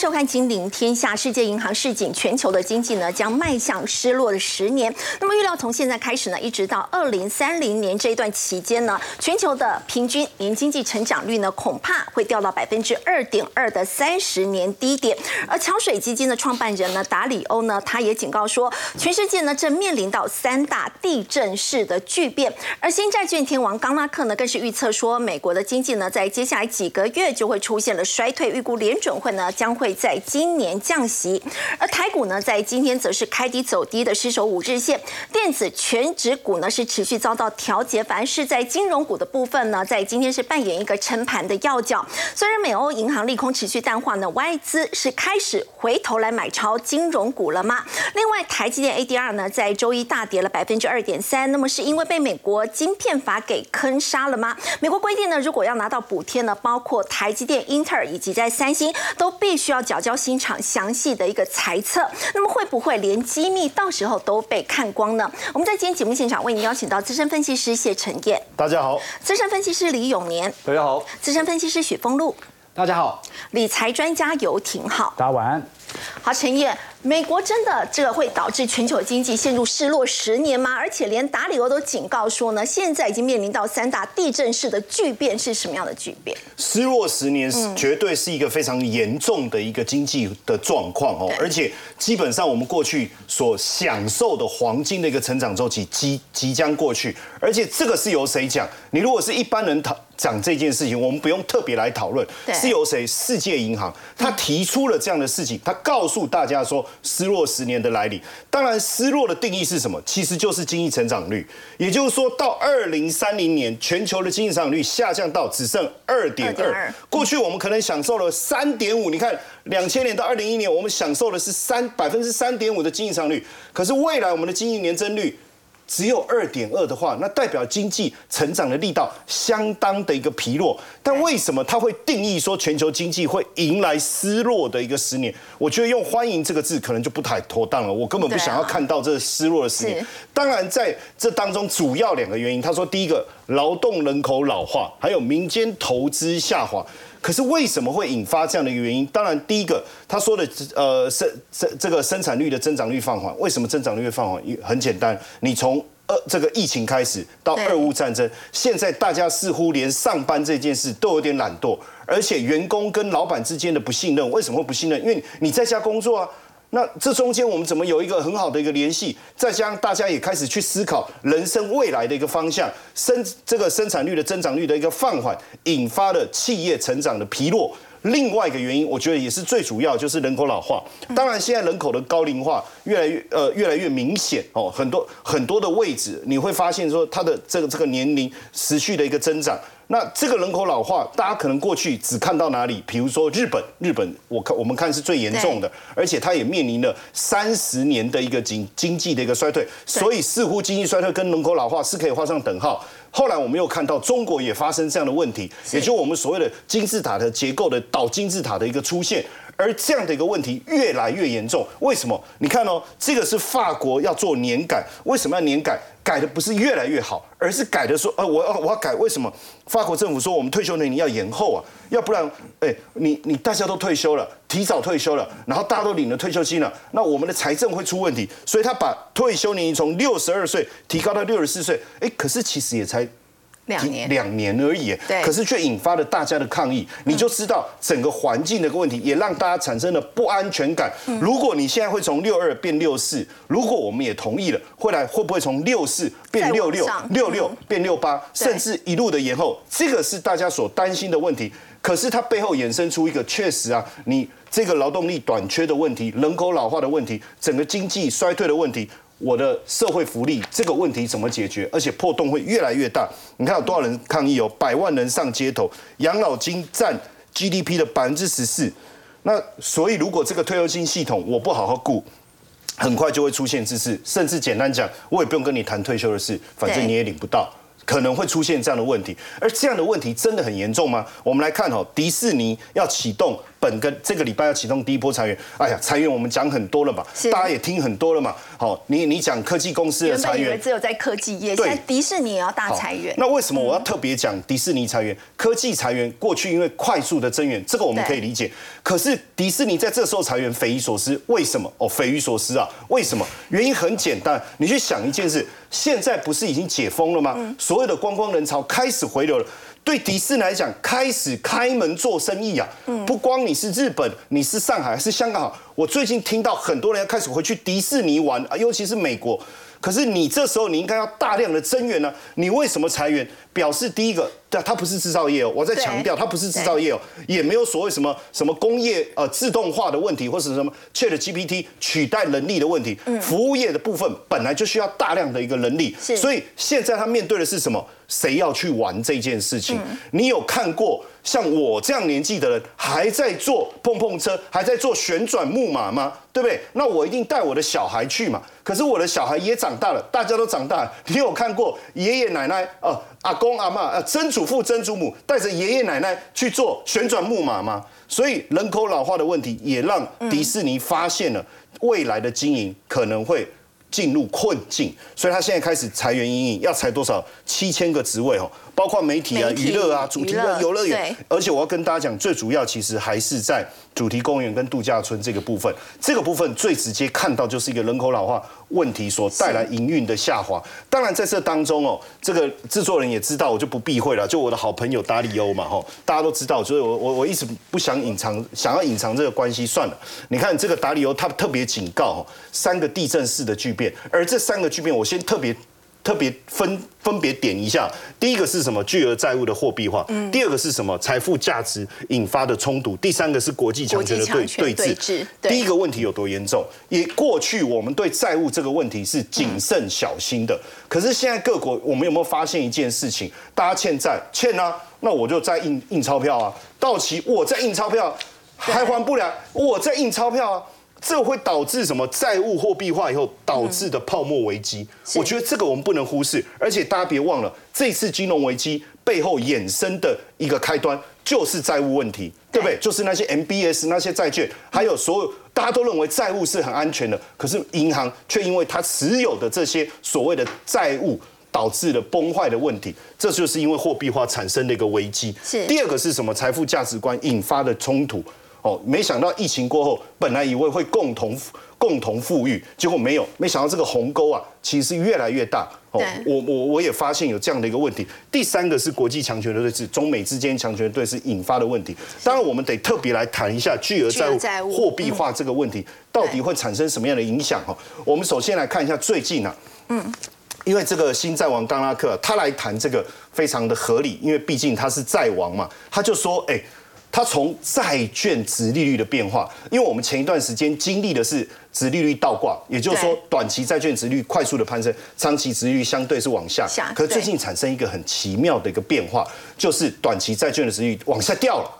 收看《金陵天下》。世界银行市井，全球的经济呢将迈向失落的十年。那么预料从现在开始呢，一直到二零三零年这一段期间呢，全球的平均年经济成长率呢，恐怕会掉到百分之二点二的三十年低点。而桥水基金的创办人呢，达里欧呢，他也警告说，全世界呢正面临到三大地震式的巨变。而新债券天王冈拉克呢，更是预测说，美国的经济呢，在接下来几个月就会出现了衰退，预估联准会呢将会在今年降息。而台股呢，在今天则是开低走低的失守五日线，电子全指股呢是持续遭到调节，凡是在金融股的部分呢，在今天是扮演一个撑盘的要角。虽然美欧银行利空持续淡化呢，外资是开始回头来买超金融股了吗？另外，台积电 ADR 呢在周一大跌了百分之二点三，那么是因为被美国晶片法给坑杀了吗？美国规定呢，如果要拿到补贴呢，包括台积电、英特尔以及在三星都必须要缴交新厂详细的一个猜测。那么会不会连机密到时候都被看光呢？我们在今天节目现场为您邀请到资深分析师谢晨燕，大家好；资深分析师李永年，大家好；资深分析师许峰路，大家好；理财专家游廷浩，大家晚安。好，陈燕。美国真的这个会导致全球经济陷入失落十年吗？而且连达里欧都警告说呢，现在已经面临到三大地震式的巨变，是什么样的巨变？失落十年是绝对是一个非常严重的一个经济的状况哦，而且基本上我们过去所享受的黄金的一个成长周期即即将过去，而且这个是由谁讲？你如果是一般人讨讲这件事情，我们不用特别来讨论，是由谁？世界银行他提出了这样的事情，他告诉大家说。失落十年的来临，当然失落的定义是什么？其实就是经济成长率，也就是说到二零三零年，全球的经济成长率下降到只剩二点二。过去我们可能享受了三点五，你看两千年到二零一年，我们享受的是三百分之三点五的经济成长率，可是未来我们的经济年增率。只有二点二的话，那代表经济成长的力道相当的一个疲弱。但为什么他会定义说全球经济会迎来失落的一个十年？我觉得用“欢迎”这个字可能就不太妥当了。我根本不想要看到这失落的十年。当然，在这当中主要两个原因，他说第一个劳动人口老化，还有民间投资下滑。可是为什么会引发这样的一个原因？当然，第一个他说的，呃，生生这个生产率的增长率放缓。为什么增长率会放缓？很简单，你从二这个疫情开始到俄乌战争，现在大家似乎连上班这件事都有点懒惰，而且员工跟老板之间的不信任，为什么会不信任？因为你在家工作啊。那这中间我们怎么有一个很好的一个联系？再加上大家也开始去思考人生未来的一个方向，生这个生产率的增长率的一个放缓，引发了企业成长的疲弱。另外一个原因，我觉得也是最主要，就是人口老化。当然，现在人口的高龄化越来越呃越来越明显哦，很多很多的位置你会发现说它的这个这个年龄持续的一个增长。那这个人口老化，大家可能过去只看到哪里？比如说日本，日本我看我们看是最严重的，而且它也面临了三十年的一个经经济的一个衰退，所以似乎经济衰退跟人口老化是可以画上等号。后来我们又看到中国也发生这样的问题，也就我们所谓的金字塔的结构的倒金字塔的一个出现，而这样的一个问题越来越严重。为什么？你看哦，这个是法国要做年改，为什么要年改？改的不是越来越好，而是改的说，呃，我要我要改，为什么？法国政府说我们退休年龄要延后啊，要不然，哎，你你大家都退休了，提早退休了，然后大家都领了退休金了，那我们的财政会出问题，所以他把退休年龄从六十二岁提高到六十四岁，哎，可是其实也才。两年两年而已，对，可是却引发了大家的抗议。你就知道整个环境的个问题，也让大家产生了不安全感。如果你现在会从六二变六四，如果我们也同意了，会来会不会从六四变六六，六六变六八，甚至一路的延后？这个是大家所担心的问题。可是它背后衍生出一个确实啊，你这个劳动力短缺的问题，人口老化的问题，整个经济衰退的问题。我的社会福利这个问题怎么解决？而且破洞会越来越大。你看有多少人抗议哦？百万人上街头，养老金占 GDP 的百分之十四。那所以如果这个退休金系统我不好好顾，很快就会出现之事。甚至简单讲，我也不用跟你谈退休的事，反正你也领不到，可能会出现这样的问题。而这样的问题真的很严重吗？我们来看哦，迪士尼要启动本个这个礼拜要启动第一波裁员。哎呀，裁员我们讲很多了嘛，大家也听很多了嘛。好，你你讲科技公司的裁员，只有在科技业，现在迪士尼也要大裁员。那为什么我要特别讲迪士尼裁员？科技裁员过去因为快速的增援，这个我们可以理解。可是迪士尼在这时候裁员，匪夷所思。为什么？哦，匪夷所思啊！为什么？原因很简单，你去想一件事，现在不是已经解封了吗？所有的观光人潮开始回流了。对迪士尼来讲，开始开门做生意啊！不光你是日本，你是上海，还是香港？我最近听到很多人要开始回去迪士尼玩啊，尤其是美国。可是你这时候你应该要大量的增援呢？你为什么裁员？表示第一个，对，它不是制造业哦，我在强调它不是制造业哦，也没有所谓什么什么工业呃自动化的问题，或者什么 Chat GPT 取代能力的问题。服务业的部分本来就需要大量的一个能力，所以现在他面对的是什么？谁要去玩这件事情？你有看过像我这样年纪的人还在坐碰碰车，还在坐旋转木马吗？对不对？那我一定带我的小孩去嘛。可是我的小孩也长大了，大家都长大了。你有看过爷爷奶奶、呃阿公阿妈、呃曾祖父、曾祖母带着爷爷奶奶去坐旋转木马吗？所以人口老化的问题也让迪士尼发现了未来的经营可能会。进入困境，所以他现在开始裁员，营营要裁多少？七千个职位哦，包括媒体啊、娱乐啊、主题的游乐园。而且我要跟大家讲，最主要其实还是在主题公园跟度假村这个部分。这个部分最直接看到就是一个人口老化问题所带来营运的下滑。当然在这当中哦，这个制作人也知道，我就不避讳了。就我的好朋友达里欧嘛，吼，大家都知道，所以我我我一直不想隐藏，想要隐藏这个关系算了。你看这个达里欧，他特别警告，三个地震式的巨变，而这三个巨变，我先特别。特别分分别点一下，第一个是什么？巨额债务的货币化。嗯。第二个是什么？财富价值引发的冲突。第三个是国际强权的对对峙。第一个问题有多严重？也过去我们对债务这个问题是谨慎小心的。可是现在各国，我们有没有发现一件事情？大家欠债欠啊，那我就再印印钞票啊，到期我再印钞票，还还不了，我再印钞票啊。这会导致什么债务货币化以后导致的泡沫危机？我觉得这个我们不能忽视，而且大家别忘了，这次金融危机背后衍生的一个开端就是债务问题，对不对？就是那些 MBS 那些债券，还有所有大家都认为债务是很安全的，可是银行却因为它持有的这些所谓的债务导致了崩坏的问题，这就是因为货币化产生的一个危机。是第二个是什么？财富价值观引发的冲突。哦，没想到疫情过后，本来以为会共同共同富裕，结果没有。没想到这个鸿沟啊，其实越来越大。哦，我我我也发现有这样的一个问题。第三个是国际强权的对峙，中美之间强权对峙引发的问题。当然，我们得特别来谈一下巨额债务货币化这个问题，到底会产生什么样的影响？哈，我们首先来看一下最近啊，嗯，因为这个新债王冈拉克他来谈这个非常的合理，因为毕竟他是债王嘛，他就说，哎。它从债券值利率的变化，因为我们前一段时间经历的是值利率倒挂，也就是说短期债券值率快速的攀升，长期值率相对是往下。可是最近产生一个很奇妙的一个变化，就是短期债券的值率往下掉了。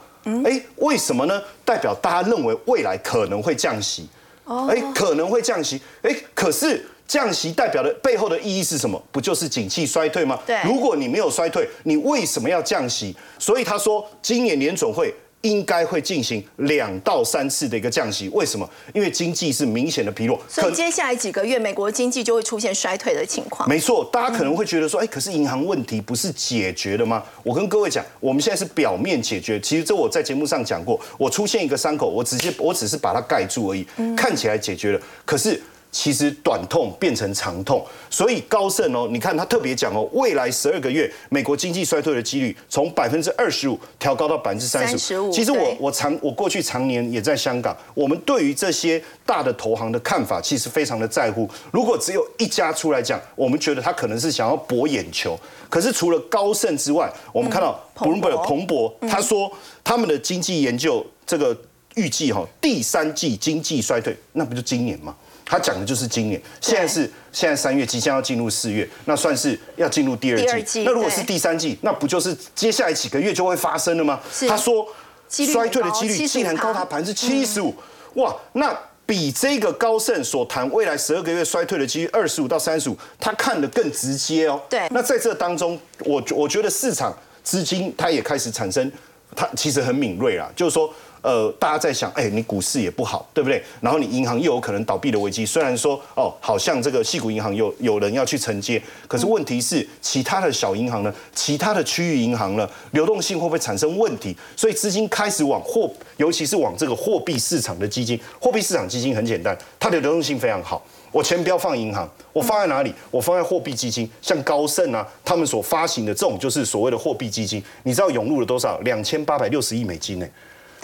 哎，为什么呢？代表大家认为未来可能会降息。哎，可能会降息。哎，可是。降息代表的背后的意义是什么？不就是景气衰退吗？对。如果你没有衰退，你为什么要降息？所以他说，今年联总会应该会进行两到三次的一个降息。为什么？因为经济是明显的疲弱。所以接下来几个月，美国经济就会出现衰退的情况。没错，大家可能会觉得说，哎，可是银行问题不是解决了吗？我跟各位讲，我们现在是表面解决。其实这我在节目上讲过，我出现一个伤口，我直接我只是把它盖住而已，看起来解决了，可是。其实短痛变成长痛，所以高盛哦，你看他特别讲哦，未来十二个月美国经济衰退的几率从百分之二十五调高到百分之三十五。其实我我常我过去常年也在香港，我们对于这些大的投行的看法其实非常的在乎。如果只有一家出来讲，我们觉得他可能是想要博眼球。可是除了高盛之外，我们看到 Bloomberg 彭博他说他们的经济研究这个预计哈第三季经济衰退，那不就今年吗？他讲的就是今年，现在是现在三月，即将要进入四月，那算是要进入第二季。那如果是第三季，那不就是接下来几个月就会发生了吗？他说，衰退的几率竟然高达百分之七十五，哇，那比这个高盛所谈未来十二个月衰退的几率二十五到三十五，他看得更直接哦。对，那在这当中，我我觉得市场资金它也开始产生，它其实很敏锐啦，就是说。呃，大家在想，哎，你股市也不好，对不对？然后你银行又有可能倒闭的危机。虽然说，哦，好像这个细谷银行有有人要去承接，可是问题是，其他的小银行呢？其他的区域银行呢？流动性会不会产生问题？所以资金开始往货，尤其是往这个货币市场的基金。货币市场基金很简单，它的流动性非常好。我钱不要放银行，我放在哪里？我放在货币基金，像高盛啊，他们所发行的这种就是所谓的货币基金。你知道涌入了多少？两千八百六十亿美金呢？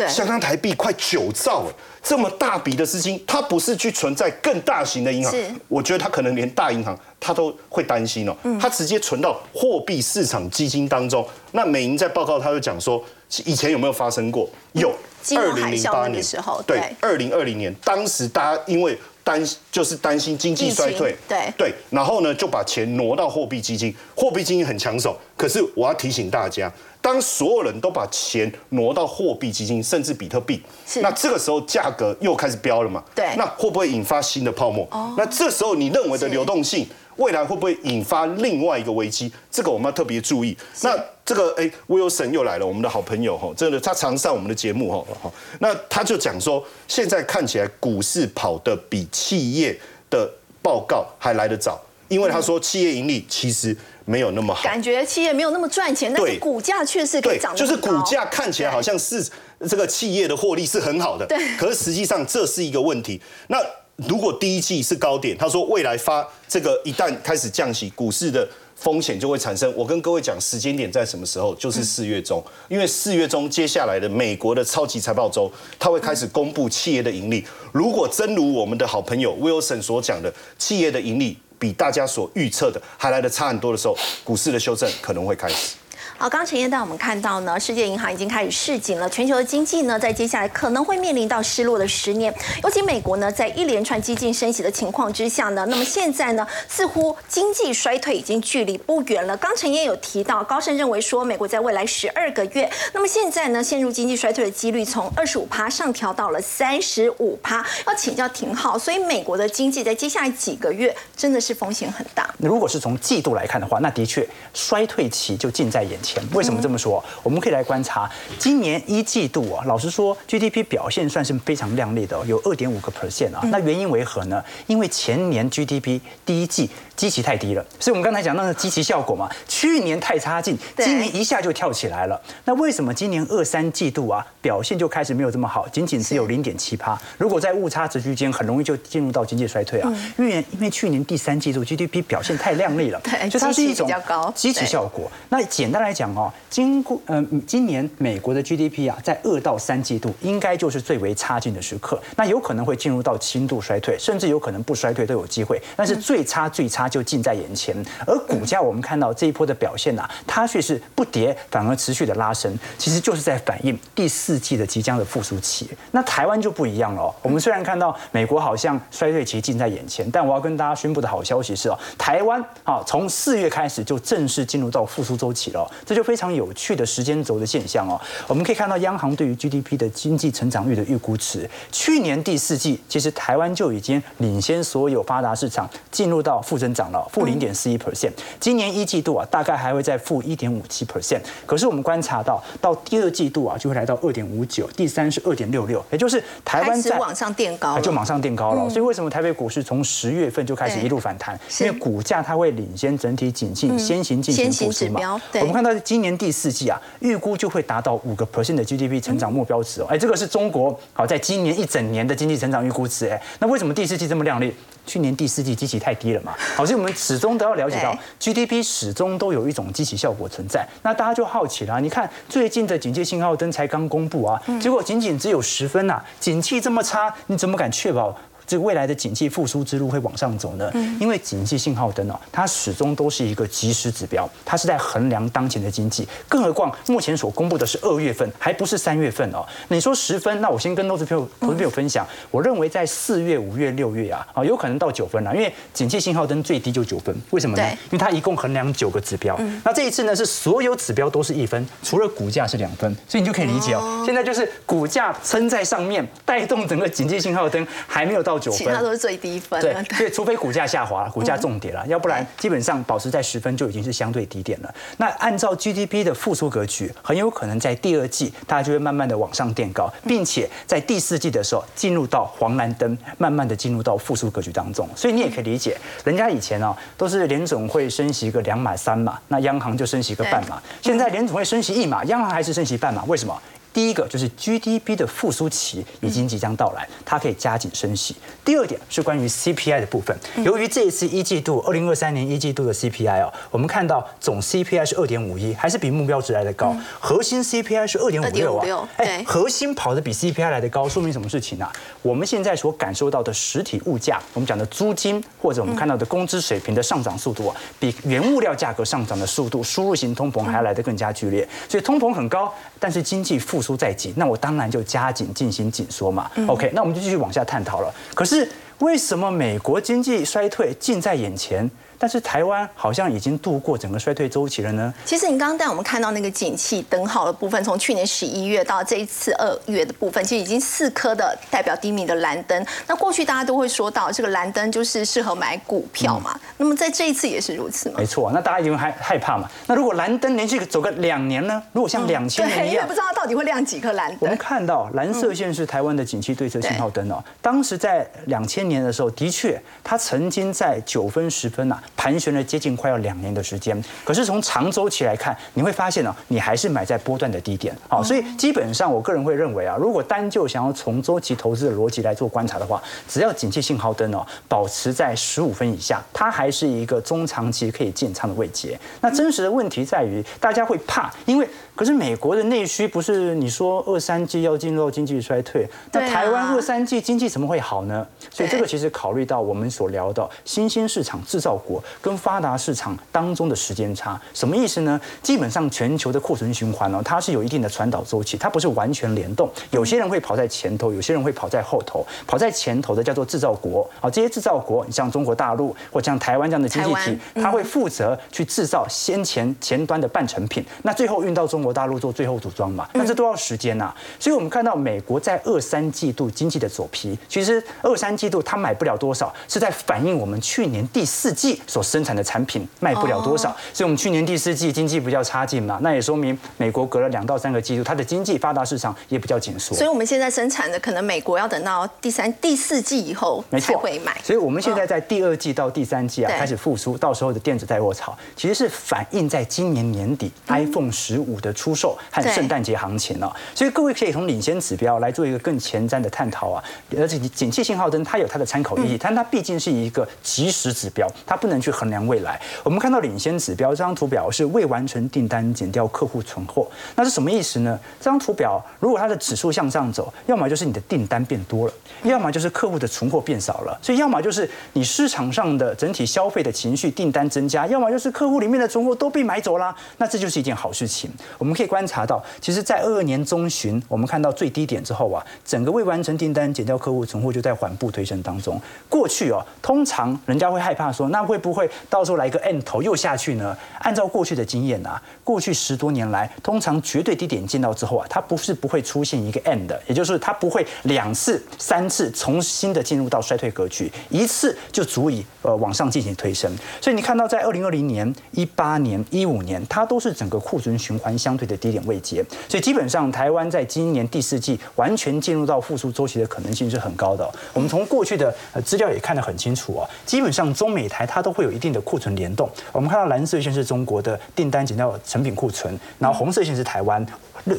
相当台币快九兆哎，这么大笔的资金，它不是去存在更大型的银行，我觉得它可能连大银行它都会担心哦，它直接存到货币市场基金当中。那美银在报告，他就讲说，以前有没有发生过？有，二零零八年。时候，对，二零二零年，当时大家因为担就是担心经济衰退，对对，然后呢就把钱挪到货币基金，货币基金很抢手，可是我要提醒大家。当所有人都把钱挪到货币基金，甚至比特币，那这个时候价格又开始飙了嘛？对，那会不会引发新的泡沫？哦，那这时候你认为的流动性，未来会不会引发另外一个危机？这个我们要特别注意。那这个哎，Wilson 又来了，我们的好朋友哈，真的他常上我们的节目哈。那他就讲说，现在看起来股市跑得比企业的报告还来得早，因为他说企业盈利其实。没有那么好，感觉企业没有那么赚钱，但是股价确实可以涨。就是股价看起来好像是这个企业的获利是很好的，对。可是实际上这是一个问题。那如果第一季是高点，他说未来发这个一旦开始降息，股市的风险就会产生。我跟各位讲时间点在什么时候？就是四月中，因为四月中接下来的美国的超级财报周，他会开始公布企业的盈利。如果真如我们的好朋友 Wilson 所讲的，企业的盈利。比大家所预测的还来的差很多的时候，股市的修正可能会开始。好，刚刚陈燕带我们看到呢，世界银行已经开始示警了，全球的经济呢，在接下来可能会面临到失落的十年。尤其美国呢，在一连串激进升息的情况之下呢，那么现在呢，似乎经济衰退已经距离不远了。刚陈燕有提到，高盛认为说，美国在未来十二个月，那么现在呢，陷入经济衰退的几率从二十五趴上调到了三十五趴。要请教廷浩，所以美国的经济在接下来几个月真的是风险很大。如果是从季度来看的话，那的确衰退期就近在眼前。为什么这么说？我们可以来观察今年一季度啊，老实说，GDP 表现算是非常亮丽的，有二点五个 percent 啊。那原因为何呢？因为前年 GDP 第一季基期太低了，所以我们刚才讲那个基期效果嘛，去年太差劲，今年一下就跳起来了。那为什么今年二三季度啊表现就开始没有这么好，仅仅只有零点七趴？如果在误差值区间，很容易就进入到经济衰退啊。因为因为去年第三季度 GDP 表现太亮丽了，所以它是一种基期效果。那简单来讲哦，经过嗯，今年美国的 GDP 啊，在二到三季度应该就是最为差劲的时刻，那有可能会进入到轻度衰退，甚至有可能不衰退都有机会。但是最差最差就近在眼前，而股价我们看到这一波的表现啊，它却是不跌，反而持续的拉升，其实就是在反映第四季的即将的复苏期。那台湾就不一样了，我们虽然看到美国好像衰退期近在眼前，但我要跟大家宣布的好消息是哦，台湾啊，从四月开始就正式进入到复苏周期了，这就非常。有趣的时间轴的现象哦，我们可以看到央行对于 GDP 的经济成长率的预估值，去年第四季其实台湾就已经领先所有发达市场进入到负增长了，负零点四一 percent。今年一季度啊，大概还会在负一点五七 percent。可是我们观察到，到第二季度啊，就会来到二点五九，第三是二点六六，也就是台湾在往上垫高，就往上垫高了。所以为什么台北股市从十月份就开始一路反弹？因为股价它会领先整体景气，先行进行复苏嘛。我们看到今年。第四季啊，预估就会达到五个 percent 的 GDP 成长目标值哦。哎，这个是中国好在今年一整年的经济成长预估值。哎，那为什么第四季这么亮丽？去年第四季基期太低了嘛。好，所以我们始终都要了解到 GDP 始终都有一种基期效果存在。那大家就好奇了，你看最近的警戒信号灯才刚公布啊，结果仅仅只有十分呐，景气这么差，你怎么敢确保？这个未来的景气复苏之路会往上走呢？因为景气信号灯哦，它始终都是一个即时指标，它是在衡量当前的经济。更何况目前所公布的是二月份，还不是三月份哦。你说十分，那我先跟投资朋友、投资朋友分享，我认为在四月、五月、六月啊，啊，有可能到九分了。因为景气信号灯最低就九分，为什么呢？因为它一共衡量九个指标。那这一次呢，是所有指标都是一分，除了股价是两分，所以你就可以理解哦。现在就是股价撑在上面，带动整个景气信号灯还没有到。到九分，其他都是最低分。对，所以除非股价下滑，股价重跌了，要不然基本上保持在十分就已经是相对低点了。那按照 GDP 的复苏格局，很有可能在第二季，大家就会慢慢的往上垫高，并且在第四季的时候进入到黄蓝灯，慢慢的进入到复苏格局当中。所以你也可以理解，人家以前哦都是联总会升息个两码三码，那央行就升息个半码，现在联总会升息一码，央行还是升息半码，为什么？第一个就是 GDP 的复苏期已经即将到来，它可以加紧升息。第二点是关于 CPI 的部分，由于这一次一季度二零二三年一季度的 CPI 哦，我们看到总 CPI 是二点五一，还是比目标值来的高，核心 CPI 是二点五六啊，哎，核心跑的比 CPI 来的高，说明什么事情呢？我们现在所感受到的实体物价，我们讲的租金或者我们看到的工资水平的上涨速度啊，比原物料价格上涨的速度，输入型通膨还要来得更加剧烈，所以通膨很高，但是经济复缩在即，那我当然就加紧进行紧缩嘛。OK，那我们就继续往下探讨了。可是为什么美国经济衰退近在眼前？但是台湾好像已经度过整个衰退周期了呢。其实你刚刚带我们看到那个景气灯号的部分，从去年十一月到这一次二月的部分，其实已经四颗的代表低迷的蓝灯。那过去大家都会说到这个蓝灯就是适合买股票嘛。那么在这一次也是如此吗？没错。那大家因为害害怕嘛。那如果蓝灯连续走个两年呢？如果像两千年一样，不知道到底会亮几颗蓝灯。我们看到蓝色线是台湾的景气对策信号灯哦。当时在两千年的时候，的确它曾经在九分十分呐盘旋了接近。快要两年的时间，可是从长周期来看，你会发现呢，你还是买在波段的低点，好，所以基本上我个人会认为啊，如果单就想要从周期投资的逻辑来做观察的话，只要景气信号灯哦保持在十五分以下，它还是一个中长期可以建仓的位阶。那真实的问题在于，大家会怕，因为可是美国的内需不是你说二三季要进入到经济衰退，那台湾二三季经济怎么会好呢？所以这个其实考虑到我们所聊的新兴市场制造国跟发达。市场当中的时间差什么意思呢？基本上全球的库存循环呢，它是有一定的传导周期，它不是完全联动。有些人会跑在前头，有些人会跑在后头。跑在前头的叫做制造国，好，这些制造国，你像中国大陆或像台湾这样的经济体，它会负责去制造先前前端的半成品，那最后运到中国大陆做最后组装嘛，那这都要时间呐。所以我们看到美国在二三季度经济的走皮，其实二三季度它买不了多少，是在反映我们去年第四季所生产的产品卖不了多少，所以我们去年第四季经济比较差劲嘛，那也说明美国隔了两到三个季度，它的经济发达市场也比较紧缩。所以我们现在生产的可能美国要等到第三、第四季以后才会买。所以我们现在在第二季到第三季啊开始复苏，到时候的电子带货潮其实是反映在今年年底 iPhone 十五的出售和圣诞节行情了。所以各位可以从领先指标来做一个更前瞻的探讨啊。而且景气信号灯它有它的参考意义，但它毕竟是一个即时指标，它不能去衡量未来。我们看到领先指标这张图表是未完成订单减掉客户存货，那是什么意思呢？这张图表如果它的指数向上走，要么就是你的订单变多了，要么就是客户的存货变少了，所以要么就是你市场上的整体消费的情绪订单增加，要么就是客户里面的存货都被买走了，那这就是一件好事情。我们可以观察到，其实，在二二年中旬，我们看到最低点之后啊，整个未完成订单减掉客户存货就在缓步推升当中。过去哦，通常人家会害怕说，那会不会到时候来一个 N 头又下去呢？按照过去的经验啊，过去十多年来，通常绝对低点见到之后啊，它不是不会出现一个 end，也就是它不会两次、三次重新的进入到衰退格局，一次就足以呃往上进行推升。所以你看到在二零二零年、一八年、一五年，它都是整个库存循环相对的低点位阶。所以基本上台湾在今年第四季完全进入到复苏周期的可能性是很高的。我们从过去的资料也看得很清楚啊，基本上中美台它都会有一定的库存联动。我们看到蓝色线是中国的订单减掉成品库存，然后红色线是台湾，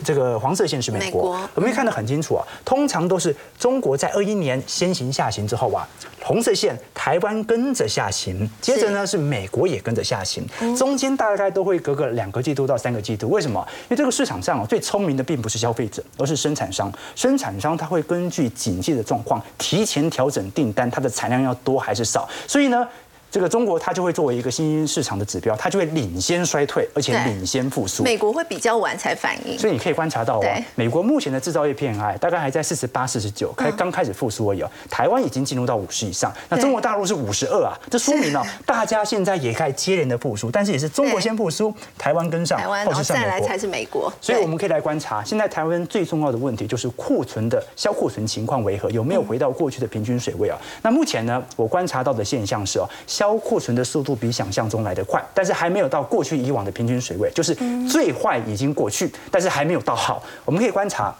这个黄色线是美国。我们可以看得很清楚啊，通常都是中国在二一年先行下行之后啊，红色线台湾跟着下行，接着呢是美国也跟着下行，中间大概都会隔个两个季度到三个季度。为什么？因为这个市场上啊，最聪明的并不是消费者，而是生产商。生产商他会根据经济的状况提前调整订单，它的产量要多还是少。所以呢。这个中国它就会作为一个新兴市场的指标，它就会领先衰退，而且领先复苏。美国会比较晚才反应，所以你可以观察到啊，美国目前的制造业 PMI 大概还在四十八、四十九，开刚开始复苏而已哦。台湾已经进入到五十以上，那中国大陆是五十二啊，这说明呢，大家现在也开始接连的复苏，但是也是中国先复苏，台湾跟上，台湾然后再来才是美国。所以我们可以来观察，现在台湾最重要的问题就是库存的销库存情况为何，有没有回到过去的平均水位啊？那目前呢，我观察到的现象是哦，销高库存的速度比想象中来得快，但是还没有到过去以往的平均水位，就是最坏已经过去，但是还没有到好。我们可以观察。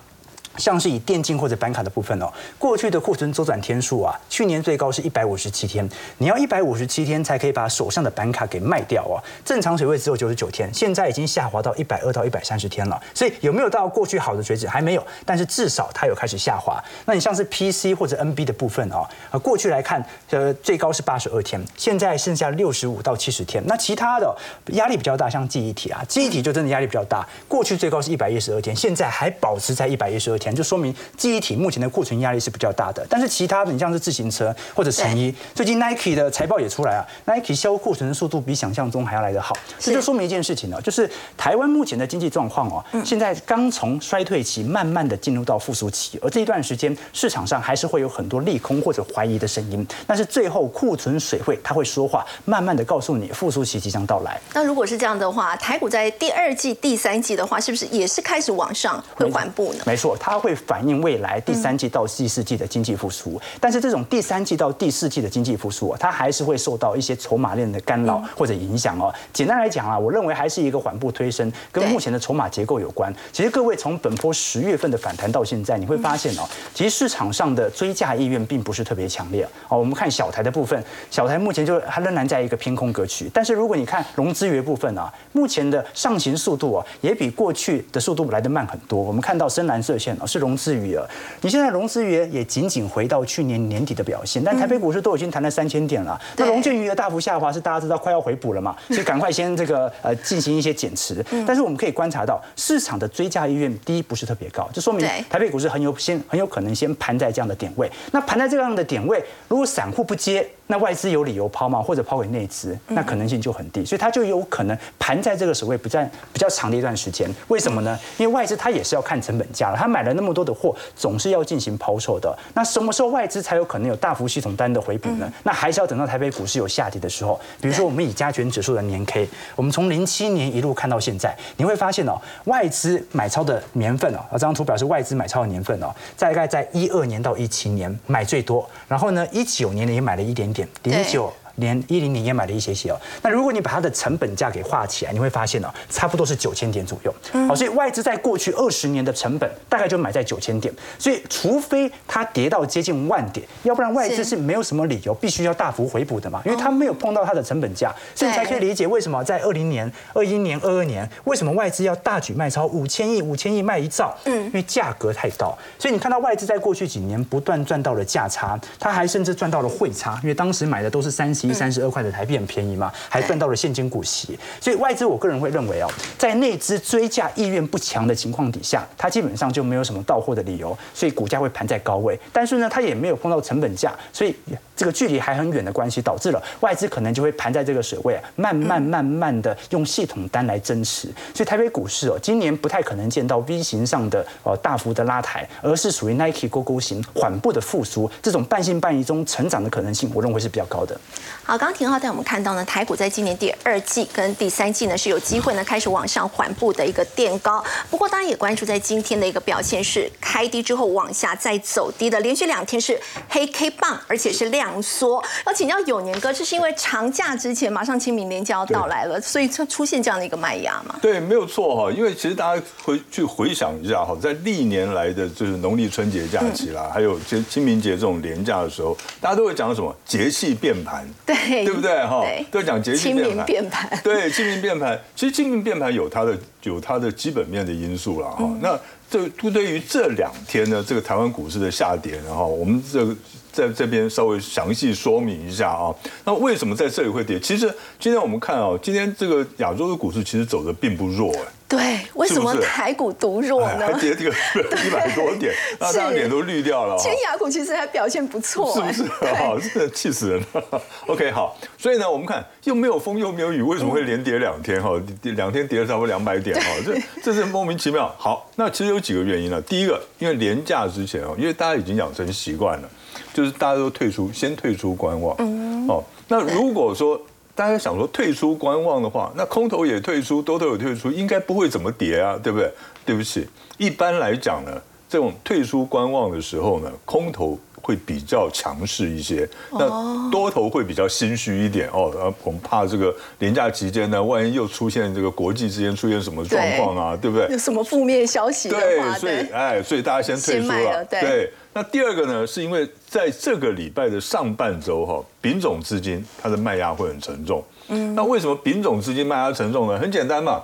像是以电竞或者板卡的部分哦，过去的库存周转天数啊，去年最高是一百五十七天，你要一百五十七天才可以把手上的板卡给卖掉哦。正常水位只有九十九天，现在已经下滑到一百二到一百三十天了。所以有没有到过去好的水准还没有，但是至少它有开始下滑。那你像是 PC 或者 NB 的部分哦，啊过去来看，呃最高是八十二天，现在剩下六十五到七十天。那其他的压力比较大，像记忆体啊，记忆体就真的压力比较大。过去最高是一百一十二天，现在还保持在一百一十二天。就说明记忆体目前的库存压力是比较大的，但是其他的你像是自行车或者成衣，最近 Nike 的财报也出来啊，Nike 销库存的速度比想象中还要来得好，这就说明一件事情呢，就是台湾目前的经济状况哦，现在刚从衰退期慢慢的进入到复苏期，而这一段时间市场上还是会有很多利空或者怀疑的声音，但是最后库存水会它会说话，慢慢的告诉你复苏期即将到来。那如果是这样的话，台股在第二季、第三季的话，是不是也是开始往上会缓步呢？没错，它。会反映未来第三季到第四季的经济复苏，但是这种第三季到第四季的经济复苏啊，它还是会受到一些筹码链的干扰或者影响哦。简单来讲啊，我认为还是一个缓步推升，跟目前的筹码结构有关。其实各位从本波十月份的反弹到现在，你会发现哦，其实市场上的追价意愿并不是特别强烈哦。我们看小台的部分，小台目前就它仍然在一个偏空格局。但是如果你看融资源部分啊，目前的上行速度啊，也比过去的速度来得慢很多。我们看到深蓝色线哦。是融资余额，你现在融资余额也仅仅回到去年年底的表现，但台北股市都已经谈了三千点了，那融券余额大幅下滑是大家知道快要回补了嘛，所以赶快先这个呃进行一些减持。但是我们可以观察到市场的追加意愿第一不是特别高，就说明台北股市很有先很有可能先盘在这样的点位。那盘在这样的点位，如果散户不接，那外资有理由抛吗？或者抛给内资，那可能性就很低，所以它就有可能盘在这个所谓不在比较长的一段时间。为什么呢？因为外资它也是要看成本价了，它买了那么多的货，总是要进行抛售的。那什么时候外资才有可能有大幅系统单的回补呢？那还是要等到台北股市有下跌的时候。比如说我们以加权指数的年 K，我们从零七年一路看到现在，你会发现哦，外资买超的年份哦，啊这张图表示外资买超的年份哦，大概在一二年到一七年买最多，然后呢一九年呢也买了一点点。零九年一零年也买了一些些哦。那如果你把它的成本价给画起来，你会发现哦，差不多是九千点左右。好，所以外资在过去二十年的成本大概就买在九千点。所以除非它跌到接近万点，要不然外资是没有什么理由必须要大幅回补的嘛。因为它没有碰到它的成本价，所以才可以理解为什么在二零年、二一年、二二年，为什么外资要大举卖超五千亿、五千亿卖一兆？嗯，因为价格太高。所以你看到外资在过去几年不断赚到了价差，它还甚至赚到了汇差，因为当时买的都是三十一、三十二块的台币，很便宜嘛，还赚到了现金股息。所以外资，我个人会认为哦，在内资追价意愿不强的情况底下，它基本上就没有什么到货的理由，所以股价会盘在高位。但是呢，它也没有碰到成本价，所以这个距离还很远的关系，导致了外资可能就会盘在这个水位，慢慢慢慢的用系统单来增持。所以台北股市哦，今年不太可能见到 V 型上的呃大幅的拉抬，而是属于 Nike 勾勾型缓步的复苏，这种半信半疑中成长的可能性，我认为是比较高的。好，刚刚廷浩带我们看到呢，台股在今年第二季跟第三季呢是有机会呢开始往上缓步的一个垫高。不过，大家也关注在今天的一个表现是开低之后往下再走低的，连续两天是黑 K 棒，而且是量缩。要请教永年哥，这是因为长假之前马上清明年就要到来了，所以出出现这样的一个卖压嘛？对，没有错哈。因为其实大家回去回想一下哈，在历年来的就是农历春节假期啦，还有清清明节这种年假的时候，大家都会讲什么节气变盘。对，对不对哈？都讲节气变盘，对，清明变盘。其实清明变盘有它的有它的基本面的因素了哈。那这对于这两天呢，这个台湾股市的下跌，然后我们这在这边稍微详细说明一下啊。那为什么在这里会跌？其实今天我们看啊，今天这个亚洲的股市其实走的并不弱哎。对，为什么台股独弱呢？还跌这个 一百多点，那大家脸都绿掉了。今天雅股其实还表现不错，是不是？好，真的气死人了。OK，好，所以呢，我们看又没有风又没有雨，为什么会连跌两天？哈，两天跌了差不多两百点，哈，这这是莫名其妙。好，那其实有几个原因呢。第一个，因为廉价之前哦，因为大家已经养成习惯了，就是大家都退出，先退出观望。嗯，哦，那如果说。大家想说退出观望的话，那空头也退出，多头也退出，应该不会怎么跌啊，对不对？对不起，一般来讲呢，这种退出观望的时候呢，空头会比较强势一些，那多头会比较心虚一点哦。呃，我们怕这个廉价期间呢，万一又出现这个国际之间出现什么状况啊，对不对？有什么负面消息？对，所以哎，所以大家先退出了，对。那第二个呢，是因为在这个礼拜的上半周哈，丙种资金它的卖压会很沉重。嗯，那为什么丙种资金卖压沉重呢？很简单嘛，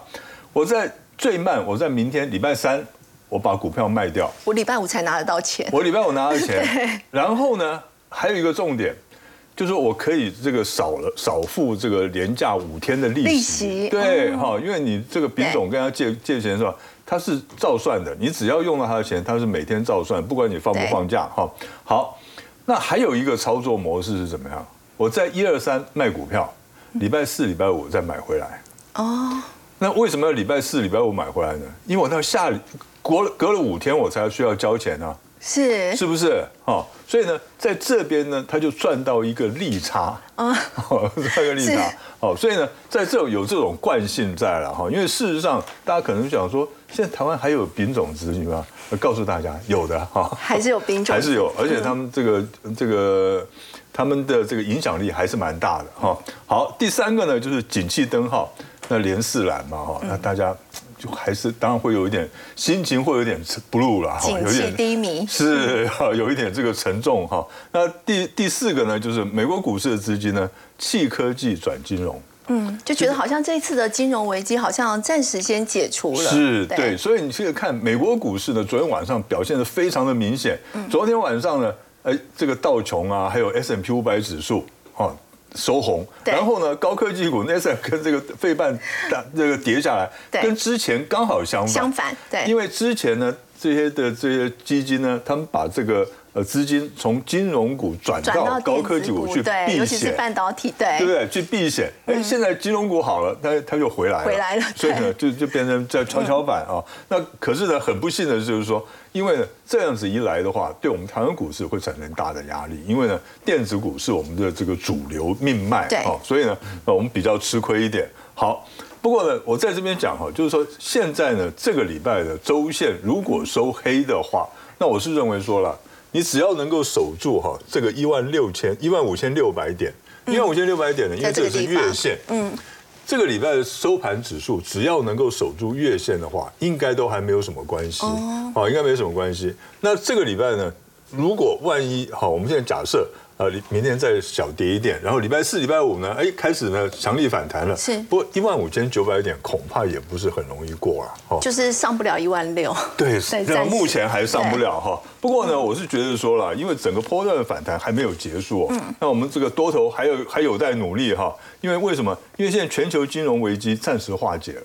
我在最慢，我在明天礼拜三，我把股票卖掉，我礼拜五才拿得到钱。我礼拜五拿到钱，然后呢，还有一个重点，就是我可以这个少了少付这个廉价五天的利息。对，哈，因为你这个丙种跟他借借钱是吧？它是照算的，你只要用了他的钱，他是每天照算，不管你放不放假哈。好，那还有一个操作模式是怎么样？我在一二三卖股票，礼拜四、礼拜五再买回来。哦。那为什么要礼拜四、礼拜五买回来呢？因为我到下隔了隔了五天，我才需要交钱呢。是。是不是？哦。所以呢，在这边呢，他就赚到一个利差啊，赚个利差。好，所以呢，在这有这种惯性在了哈。因为事实上，大家可能想说，现在台湾还有丙种子女吗？告诉大家，有的哈，还是有丙种，还是有，而且他们这个这个他们的这个影响力还是蛮大的哈。好，第三个呢，就是景气灯号，那连四蓝嘛哈，那大家。就还是当然会有一点心情会有点 blue 了哈，有点低迷。是 有一点这个沉重哈。那第第四个呢，就是美国股市的资金呢，弃科技转金融，嗯，就觉得好像这次的金融危机好像暂时先解除了，是对，所以你现在看美国股市呢，昨天晚上表现的非常的明显，昨天晚上呢，哎，这个道琼啊，还有 S M P 五百指数，哦。收红，然后呢，高科技股那是跟这个费半大这个跌下来，跟之前刚好相反。相反，对，因为之前呢，这些的这些基金呢，他们把这个。呃，资金从金融股转到高科技股去避险，尤其是半导体，对，对不对？去避险。哎，现在金融股好了，它它就回来了，回来了。所以呢，就就变成在跷跷板啊。那可是呢，很不幸的就是说，因为呢这样子一来的话，对我们台湾股市会产生大的压力。因为呢，电子股是我们的这个主流命脉啊，所以呢，我们比较吃亏一点。好，不过呢，我在这边讲哈，就是说现在呢，这个礼拜的周线如果收黑的话，那我是认为说了。你只要能够守住哈这个一万六千一万五千六百点，一万五千六百点呢，因为这是月线，嗯，这个礼拜的收盘指数只要能够守住月线的话，应该都还没有什么关系，哦，应该没什么关系。那这个礼拜呢，如果万一好，我们现在假设。呃，明天再小跌一点，然后礼拜四、礼拜五呢，哎，开始呢强力反弹了。是，不过一万五千九百点恐怕也不是很容易过了。哦，就是上不了一万六。对，那目前还上不了哈。不过呢，我是觉得说了，因为整个波段的反弹还没有结束，嗯，那我们这个多头还有还有待努力哈。因为为什么？因为现在全球金融危机暂时化解了，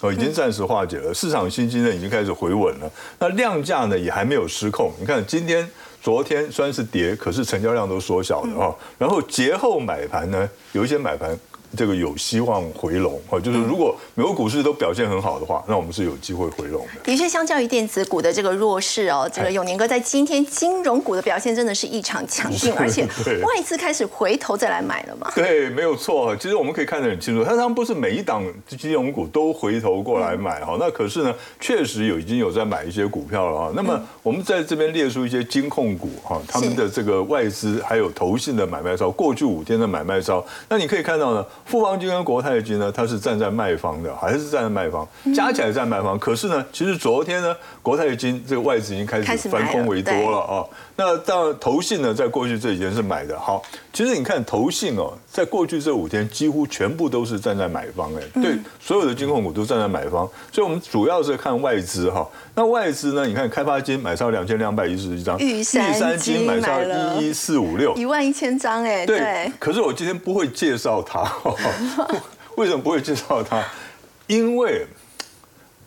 哦，已经暂时化解了，市场信心呢已经开始回稳了，那量价呢也还没有失控。你看今天。昨天虽然是跌，可是成交量都缩小的哦。然后节后买盘呢，有一些买盘。这个有希望回笼啊，就是如果美国股市都表现很好的话，那我们是有机会回笼的。的确，相较于电子股的这个弱势哦，这个永年哥在今天金融股的表现真的是异常强劲，而且外资开始回头再来买了嘛？对，没有错。其实我们可以看得很清楚，它他们不是每一档金融股都回头过来买哈，那可是呢，确实有已经有在买一些股票了哈。那么我们在这边列出一些金控股哈，他们的这个外资还有投信的买卖超，过去五天的买卖超，那你可以看到呢。富邦金跟国泰金呢，它是站在卖方的，还是站在卖方，加起来站卖方。可是呢，其实昨天呢，国泰金这个外资已经开始翻空为多了啊。那当然，投信呢，在过去这几天是买的。好，其实你看投信哦，在过去这五天几乎全部都是站在买方，哎，对，所有的金控股都站在买方。所以我们主要是看外资哈。那外资呢，你看开发金买超两千两百一十一张，玉山金买超一一四五六，一万一千张，哎，对。可是我今天不会介绍它，为什么不会介绍它？因为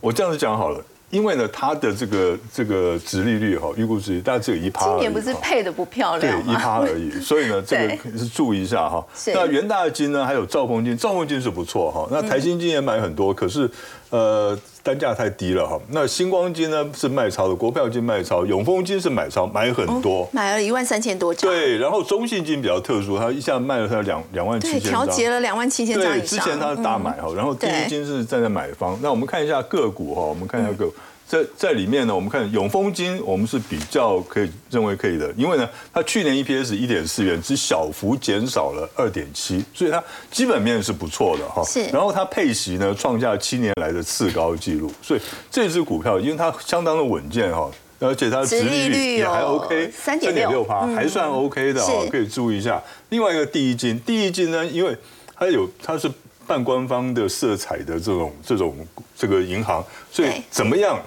我这样子讲好了。因为呢，它的这个这个值利率哈，预估值大概只有一趴。今年不是配的不漂亮对，一趴而已。所以呢，这个 是注意一下哈。那元大金呢，还有兆丰金，兆丰金是不错哈。那台新金也买很多，可是呃。单价太低了哈，那星光金呢是卖超的，国票金卖超，永丰金是买超，买很多，买了一万三千多张。对，然后中信金比较特殊，它一下卖了它两两万七千张，调节了两万七千张对，之前它是大买哈，然后第一金是站在买方。那我们看一下个股哈，我们看一下个。股。在在里面呢，我们看永丰金，我们是比较可以认为可以的，因为呢，它去年 EPS 一点四元，只小幅减少了二点七，所以它基本面是不错的哈。是。然后它配息呢，创下七年来的次高纪录，所以这只股票因为它相当的稳健哈，而且它的殖利率也还 OK，三点六趴，还算 OK 的哦，可以注意一下。另外一个第一金，第一金呢，因为它有它是半官方的色彩的这种这种这个银行，所以怎么样？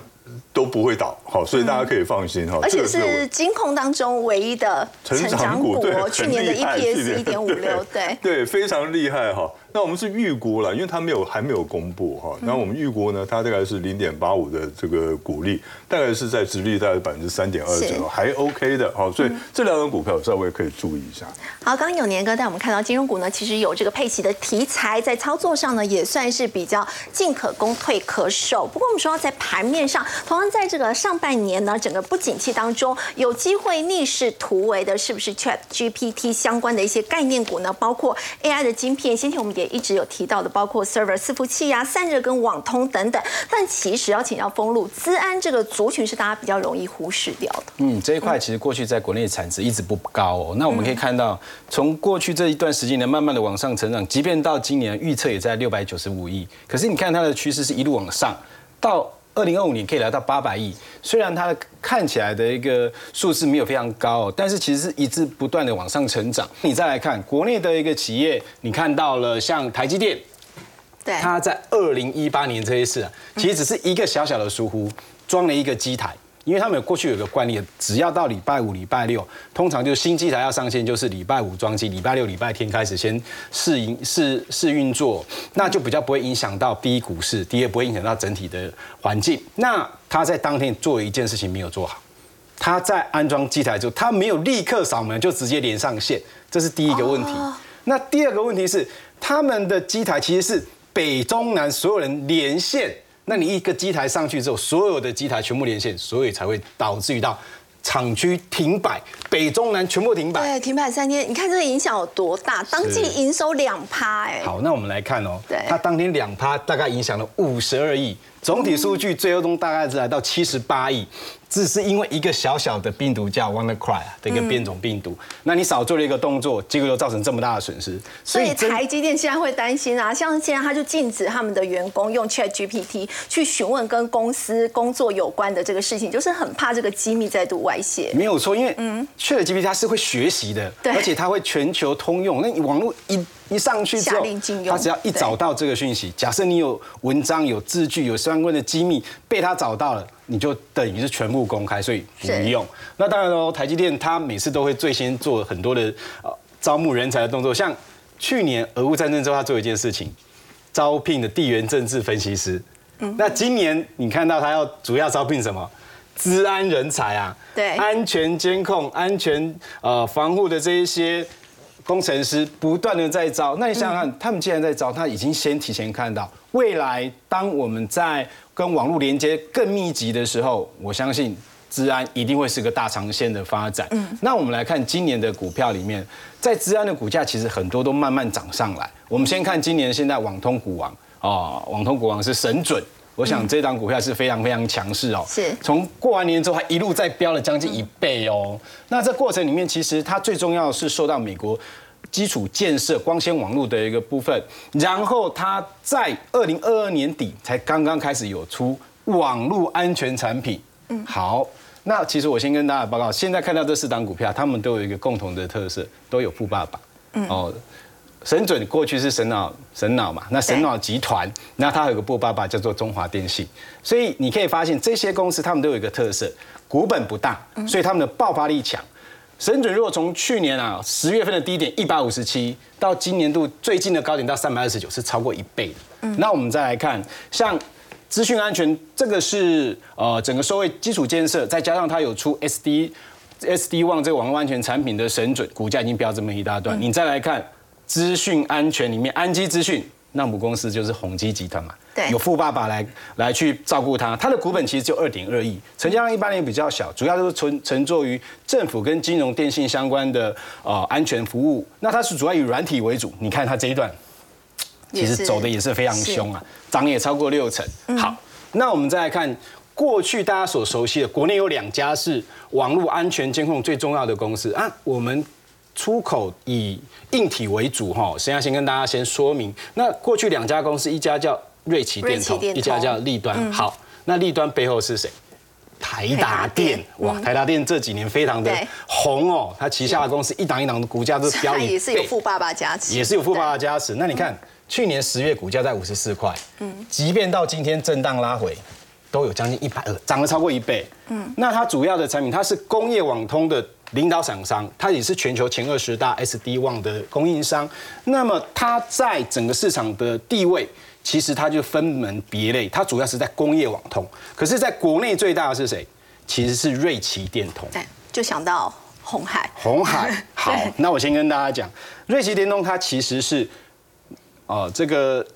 都不会倒，好，所以大家可以放心哈。而且是金控当中唯一的成长股，去年的 EPS 一点五六，对对，非常厉害哈。那我们是预估了，因为它没有还没有公布哈。那我们预估呢，它大概是零点八五的这个股利，大概是在殖利率大概百分之三点二左右，还 OK 的。好，所以这两种股票稍微可以注意一下。好，刚刚有年哥带我们看到金融股呢，其实有这个配息的题材，在操作上呢也算是比较进可攻退可守。不过我们说在盘面上，同样在这个上半年呢，整个不景气当中，有机会逆势突围的，是不是 Chat GPT 相关的一些概念股呢？包括 AI 的晶片，先前我们也一直有提到的，包括 server 伺服器呀、散热跟网通等等。但其实要请教封路，资安这个族群是大家比较容易忽视掉的。嗯，这一块其实过去在国内产值一直不高哦。那我们可以看到，从过去这一段时间呢，慢慢的往上成长，即便到今年预测也在六百九十五亿。可是你看它的趋势是一路往上，到二零二五年可以来到八百亿。虽然它看起来的一个数字没有非常高，但是其实是一直不断的往上成长。你再来看国内的一个企业，你看到了像台积电，对，它在二零一八年这一次，其实只是一个小小的疏忽，装了一个机台。因为他们有过去有个惯例，只要到礼拜五、礼拜六，通常就新机台要上线，就是礼拜五装机，礼拜六、礼拜天开始先试营试试运作，那就比较不会影响到第一股市，第二不会影响到整体的环境。那他在当天做一件事情没有做好，他在安装机台之后，他没有立刻扫门就直接连上线，这是第一个问题。那第二个问题是，他们的机台其实是北中南所有人连线。那你一个机台上去之后，所有的机台全部连线，所以才会导致于到厂区停摆，北中南全部停摆。对，停摆三天，你看这个影响有多大？当季营收两趴，哎。好，那我们来看哦，对，它当天两趴，大概影响了五十二亿。总体数据最终大概是来到七十八亿，只是因为一个小小的病毒叫 WannaCry 的一个变种病毒，那你少做了一个动作，结果又造成这么大的损失。所以台积电现在会担心啊，像现在他就禁止他们的员工用 Chat GPT 去询问跟公司工作有关的这个事情，就是很怕这个机密再度外泄。没有错，因为 Chat GPT 它是会学习的，而且它会全球通用。那你网络一一上去之后，他只要一找到这个讯息，假设你有文章、有字句、有相关的机密被他找到了，你就等于是全部公开，所以不用。那当然喽，台积电它每次都会最先做很多的呃招募人才的动作，像去年俄乌战争之后，他做一件事情，招聘的地缘政治分析师。嗯，那今年你看到他要主要招聘什么？治安人才啊，对，安全监控、安全呃防护的这一些。工程师不断的在招，那你想想看，他们既然在招，他已经先提前看到未来，当我们在跟网络连接更密集的时候，我相信治安一定会是个大长线的发展。嗯，那我们来看今年的股票里面，在治安的股价其实很多都慢慢涨上来。我们先看今年现在网通股王啊，网通股王是神准。我想这档股票是非常非常强势哦，是从过完年之后它一路在飙了将近一倍哦。那这过程里面，其实它最重要是受到美国基础建设、光纤网络的一个部分，然后它在二零二二年底才刚刚开始有出网络安全产品。嗯，好，那其实我先跟大家报告，现在看到这四档股票，他们都有一个共同的特色，都有富爸爸。嗯，哦。神准过去是神脑神脑嘛，那神脑集团，那它有个布爸爸叫做中华电信，所以你可以发现这些公司他们都有一个特色，股本不大，所以他们的爆发力强。神准如果从去年啊十月份的低点一百五十七，到今年度最近的高点到三百二十九，是超过一倍的。那我们再来看，像资讯安全，这个是呃整个社会基础建设，再加上它有出 SD SD One 这个网络安全产品的神准，股价已经飙这么一大段。你再来看。资讯安全里面，安基资讯那母公司就是宏基集团嘛，对，有富爸爸来来去照顾它，它的股本其实就二点二亿，成交量一般也比较小，主要都是存乘坐于政府跟金融电信相关的呃安全服务，那它是主要以软体为主，你看它这一段，其实走的也是非常凶啊，涨也超过六成。好，那我们再来看过去大家所熟悉的，国内有两家是网络安全监控最重要的公司。啊，我们。出口以硬体为主哈，先要先跟大家先说明。那过去两家公司，一家叫瑞奇电通，一家叫立端。好，那立端背后是谁？台达电。哇，台达电这几年非常的红哦，它旗下的公司一档一档的股价都飙一也是有富爸爸加持，也是有富爸爸加持。那你看，去年十月股价在五十四块，嗯，即便到今天震荡拉回，都有将近一百二，涨了超过一倍。嗯，那它主要的产品，它是工业网通的。领导厂商，它也是全球前二十大 SD One 的供应商。那么它在整个市场的地位，其实它就分门别类。它主要是在工业网通，可是在国内最大的是谁？其实是瑞奇电通。对，就想到红海。红海。好，那我先跟大家讲，瑞奇电通它其实是，哦，这个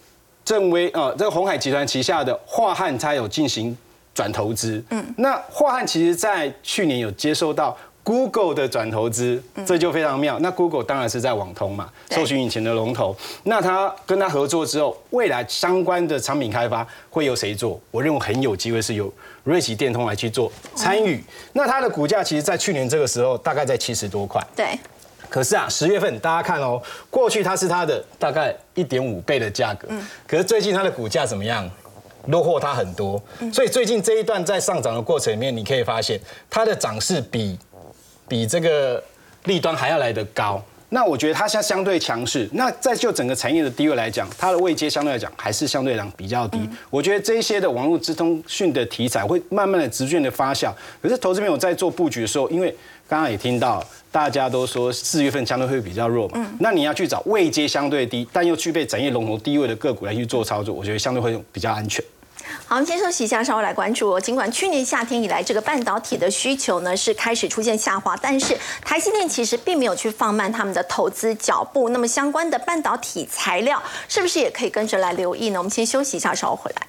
正威，呃，这个红海集团旗下的华汉，它有进行转投资。嗯。那华汉其实在去年有接受到。Google 的转投资，这就非常妙。那 Google 当然是在网通嘛，搜寻引擎的龙头。那他跟他合作之后，未来相关的产品开发会由谁做？我认为很有机会是由瑞奇电通来去做参与。那它的股价其实，在去年这个时候大概在七十多块。对。可是啊，十月份大家看哦，过去它是它的大概一点五倍的价格。嗯。可是最近它的股价怎么样？落后它很多。所以最近这一段在上涨的过程里面，你可以发现它的涨势比。比这个利端还要来得高，那我觉得它现在相对强势。那在就整个产业的地位来讲，它的位阶相对来讲还是相对来讲比较低。我觉得这些的网络资通讯的题材会慢慢的直线的发酵。可是投资朋友在做布局的时候，因为刚刚也听到大家都说四月份相对会比较弱嘛，那你要去找位阶相对低但又具备产业龙头地位的个股来去做操作，我觉得相对会比较安全。好，我们先休息一下，稍后来关注。哦尽管去年夏天以来，这个半导体的需求呢是开始出现下滑，但是台积电其实并没有去放慢他们的投资脚步。那么相关的半导体材料是不是也可以跟着来留意呢？我们先休息一下，稍后回来。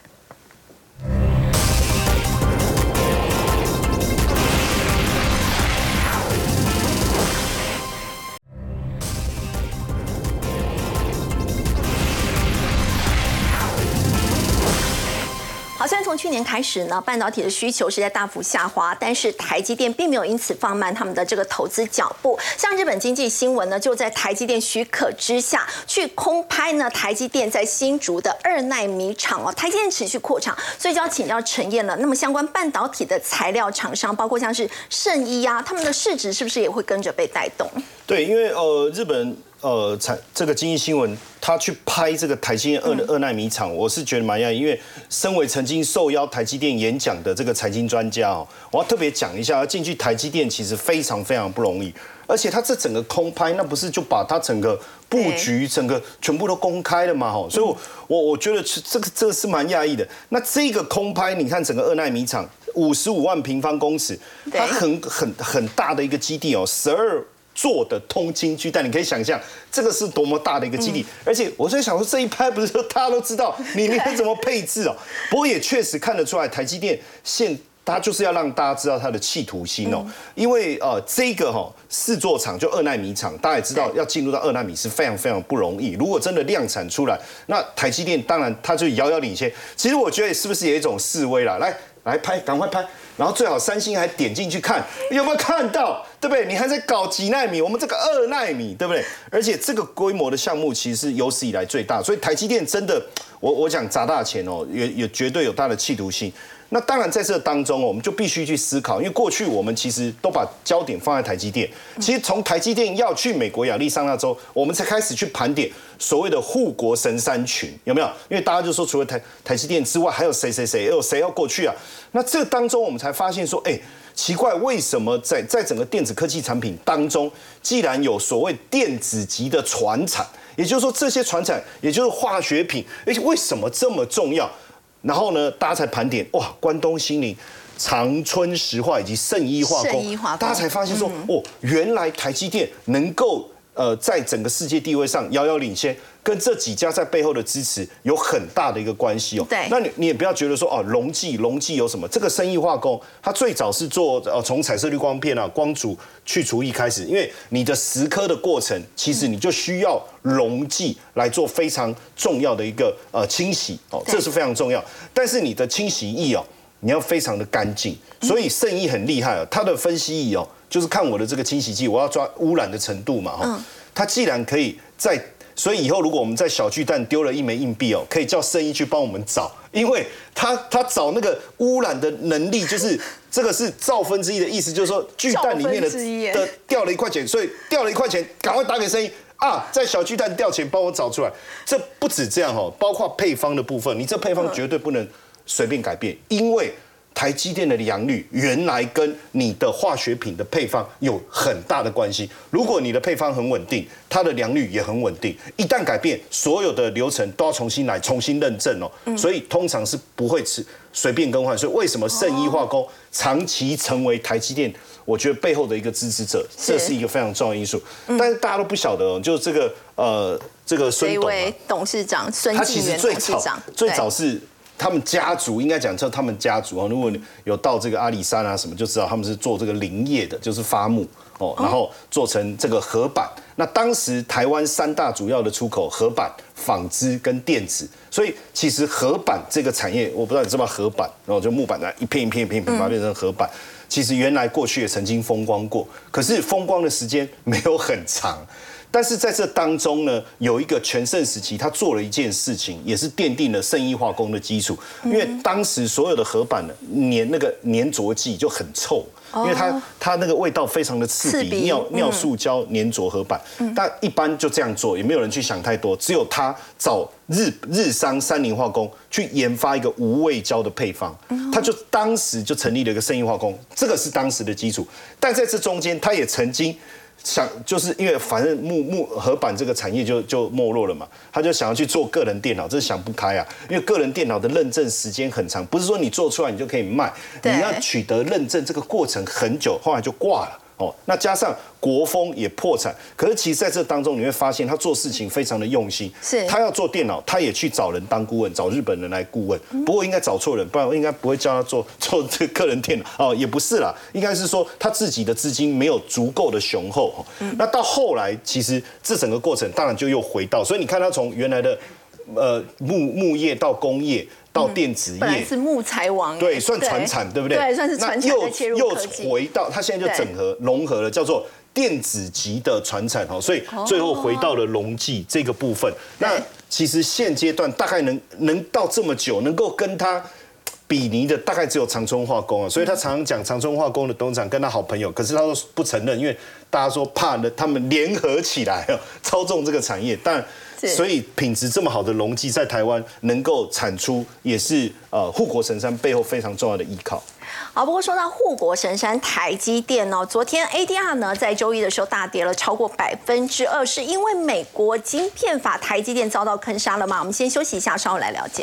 从去年开始呢，半导体的需求是在大幅下滑，但是台积电并没有因此放慢他们的这个投资脚步。像日本经济新闻呢，就在台积电许可之下去空拍呢台积电在新竹的二奈米厂哦，台积电持续扩厂，所以就要请教陈燕了。那么相关半导体的材料厂商，包括像是圣衣啊，他们的市值是不是也会跟着被带动？对，因为呃，日本。呃，产这个经济新闻，他去拍这个台积电二二纳米厂，我是觉得蛮讶异，因为身为曾经受邀台积电演讲的这个财经专家哦，我要特别讲一下，要进去台积电其实非常非常不容易，而且他这整个空拍，那不是就把他整个布局整个全部都公开了嘛？哈，所以我我觉得这个这个是蛮讶异的。那这个空拍，你看整个二纳米厂五十五万平方公尺，它很很很大的一个基地哦，十二。做的通金巨蛋，你可以想象这个是多么大的一个基地，而且我在想说这一拍不是说大家都知道里面怎么配置哦，不过也确实看得出来台积电现它就是要让大家知道它的企图心哦，因为呃这个哈四座厂就二纳米厂，大家也知道要进入到二纳米是非常非常不容易，如果真的量产出来，那台积电当然它就遥遥领先。其实我觉得是不是有一种示威啦？来来拍，赶快拍。然后最好三星还点进去看有没有看到，对不对？你还在搞几纳米，我们这个二纳米，对不对？而且这个规模的项目其实是有史以来最大，所以台积电真的，我我讲砸大钱哦，也也绝对有它的企图心。那当然，在这当中，我们就必须去思考，因为过去我们其实都把焦点放在台积电。其实从台积电要去美国亚利桑那州，我们才开始去盘点所谓的护国神山群，有没有？因为大家就说，除了台台积电之外，还有谁谁谁，有谁要过去啊？那这当中，我们才发现说，哎，奇怪，为什么在在整个电子科技产品当中，既然有所谓电子级的传产，也就是说这些传产，也就是化学品，而且为什么这么重要？然后呢，大家才盘点哇，关东新林、长春石化以及圣医化工，大家才发现说哦，原来台积电能够呃在整个世界地位上遥遥领先。跟这几家在背后的支持有很大的一个关系哦。对，那你你也不要觉得说哦，隆基隆基有什么？这个生意化工，它最早是做呃从彩色滤光片啊、光阻去除液开始，因为你的蚀刻的过程，其实你就需要溶剂来做非常重要的一个呃清洗哦，这是非常重要。但是你的清洗液哦，你要非常的干净，所以圣意很厉害哦，它的分析液哦，就是看我的这个清洗剂，我要抓污染的程度嘛哈。它既然可以在所以以后如果我们在小巨蛋丢了一枚硬币哦，可以叫生意去帮我们找，因为它它找那个污染的能力，就是这个是兆分之一的意思，就是说巨蛋里面的的掉了一块钱，所以掉了一块钱，赶快打给生意啊，在小巨蛋掉钱帮我找出来。这不止这样哦，包括配方的部分，你这配方绝对不能随便改变，因为。台积电的良率原来跟你的化学品的配方有很大的关系。如果你的配方很稳定，它的良率也很稳定。一旦改变，所有的流程都要重新来，重新认证哦。所以通常是不会吃随便更换。所以为什么圣医化工长期成为台积电，我觉得背后的一个支持者，这是一个非常重要的因素。但是大家都不晓得哦，就这个呃，这个孙董董事长孙继元董事长，最早是。他们家族应该讲叫他们家族啊，如果你有到这个阿里山啊什么，就知道他们是做这个林业的，就是发木哦，然后做成这个合板。那当时台湾三大主要的出口，合板、纺织跟电子，所以其实合板这个产业，我不知道你知不知道合板，然后就木板呢一片一片一片把它变成合板。其实原来过去也曾经风光过，可是风光的时间没有很长。但是在这当中呢，有一个全盛时期，他做了一件事情，也是奠定了圣意化工的基础。因为当时所有的合板的粘那个粘着剂就很臭，因为它它那个味道非常的刺鼻，尿尿塑胶粘着合板。但一般就这样做，也没有人去想太多。只有他找日日商三菱化工去研发一个无味胶的配方，他就当时就成立了一个圣衣化工，这个是当时的基础。但在这中间，他也曾经。想就是因为反正木木合板这个产业就就没落了嘛，他就想要去做个人电脑，这是想不开啊。因为个人电脑的认证时间很长，不是说你做出来你就可以卖，你要取得认证这个过程很久，后来就挂了。哦，那加上国风也破产，可是其实在这当中你会发现他做事情非常的用心。是，他要做电脑，他也去找人当顾问，找日本人来顾问。不过应该找错人，不然应该不会叫他做做这个人电脑哦，也不是啦，应该是说他自己的资金没有足够的雄厚。那到后来，其实这整个过程当然就又回到，所以你看他从原来的呃木木业到工业。到电子业是木材王，对，算传产，对不对？对，算是传产又又回到他现在就整合融合了，叫做电子级的传产哈，所以最后回到了隆记这个部分。那其实现阶段大概能能到这么久，能够跟他比拟的，大概只有长春化工啊。所以他常常讲长春化工的董事长跟他好朋友，可是他都不承认，因为大家说怕呢，他们联合起来 操纵这个产业，但。所以品质这么好的隆基在台湾能够产出，也是呃护国神山背后非常重要的依靠。好，不过说到护国神山台积电哦，昨天 ADR 呢在周一的时候大跌了超过百分之二，是因为美国晶片法台积电遭到坑杀了吗？我们先休息一下，稍后来了解。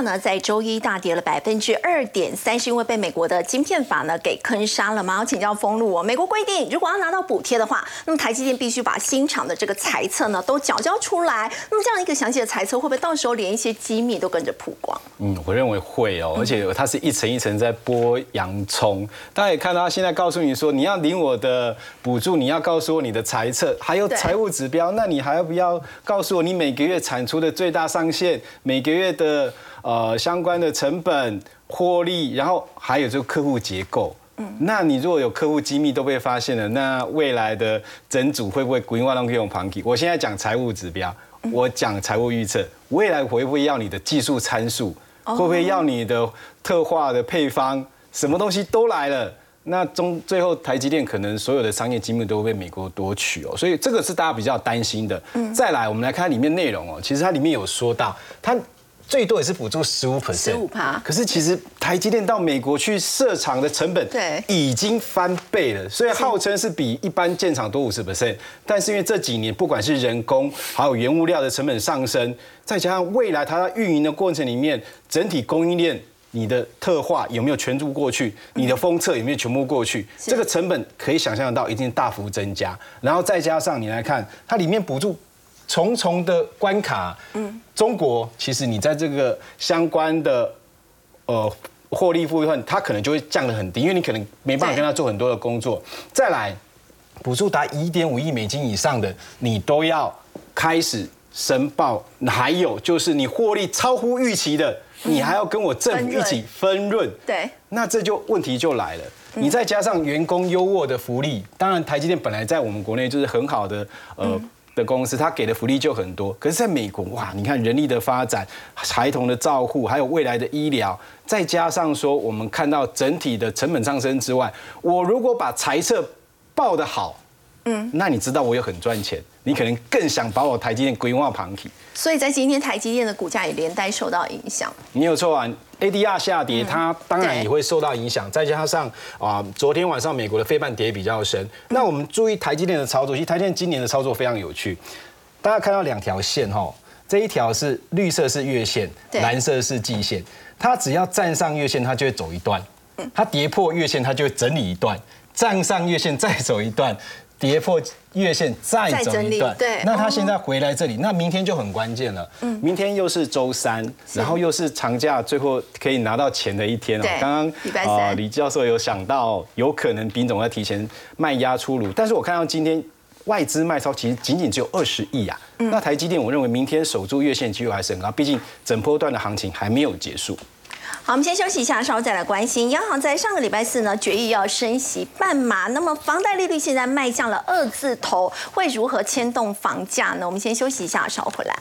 呢，在周一大跌了百分之二点三，是因为被美国的晶片法呢给坑杀了吗？要请教封路哦。美国规定，如果要拿到补贴的话，那么台积电必须把新厂的这个财测呢都缴交出来。那么这样一个详细的财测，会不会到时候连一些机密都跟着曝光？嗯，我认为会哦，而且它是一层一层在剥洋葱。大家也看到，现在告诉你说，你要领我的补助，你要告诉我你的财测，还有财务指标，那你还要不要告诉我你每个月产出的最大上限，每个月的？呃，相关的成本、获利，然后还有这个客户结构。嗯，那你如果有客户机密都被发现了，那未来的整组会不会 Green One 可以用 Punky？我现在讲财务指标，我讲财务预测，未来会不会要你的技术参数？会不会要你的特化的配方？什么东西都来了，那中最后台积电可能所有的商业机密都会被美国夺取哦，所以这个是大家比较担心的。嗯，再来我们来看里面内容哦，其实它里面有说到它。最多也是补助十五 percent，十五趴。可是其实台积电到美国去设厂的成本，对，已经翻倍了。所以号称是比一般建厂多五十 percent，但是因为这几年不管是人工还有原物料的成本上升，再加上未来它在运营的过程里面，整体供应链你的特化有没有全部过去，你的封测有没有全部过去，这个成本可以想象得到一定大幅增加。然后再加上你来看，它里面补助。重重的关卡，嗯，中国其实你在这个相关的呃获利部分，它可能就会降得很低，因为你可能没办法跟他做很多的工作。再来，补助达一点五亿美金以上的，你都要开始申报。还有就是你获利超乎预期的，你还要跟我政府一起分润。对，那这就问题就来了。你再加上员工优渥的福利，当然台积电本来在我们国内就是很好的呃。的公司，他给的福利就很多。可是，在美国，哇，你看人力的发展、孩童的照护，还有未来的医疗，再加上说，我们看到整体的成本上升之外，我如果把财测报得好，嗯，那你知道我又很赚钱，你可能更想把我台积电规划旁体。所以在今天台积电的股价也连带受到影响。你有错啊，ADR 下跌，它当然也会受到影响。再加上啊，昨天晚上美国的非半跌比较深。那我们注意台积电的操作，其实台积电今年的操作非常有趣。大家看到两条线哈，这一条是绿色是月线，蓝色是季线。它只要站上月线，它就会走一段；它跌破月线，它就会整理一段；站上月线再走一段。跌破月线再走一段，对，那他现在回来这里，那明天就很关键了。嗯，明天又是周三，然后又是长假，最后可以拿到钱的一天哦。刚刚啊，李教授有想到，有可能丁总要提前卖压出炉，但是我看到今天外资卖超其实仅仅只有二十亿啊。那台积电，我认为明天守住月线机会还是很高，毕竟整波段的行情还没有结束。好，我们先休息一下，稍后再来关心。央行在上个礼拜四呢，决议要升息半码，那么房贷利率现在迈向了二字头，会如何牵动房价呢？我们先休息一下，稍后回来。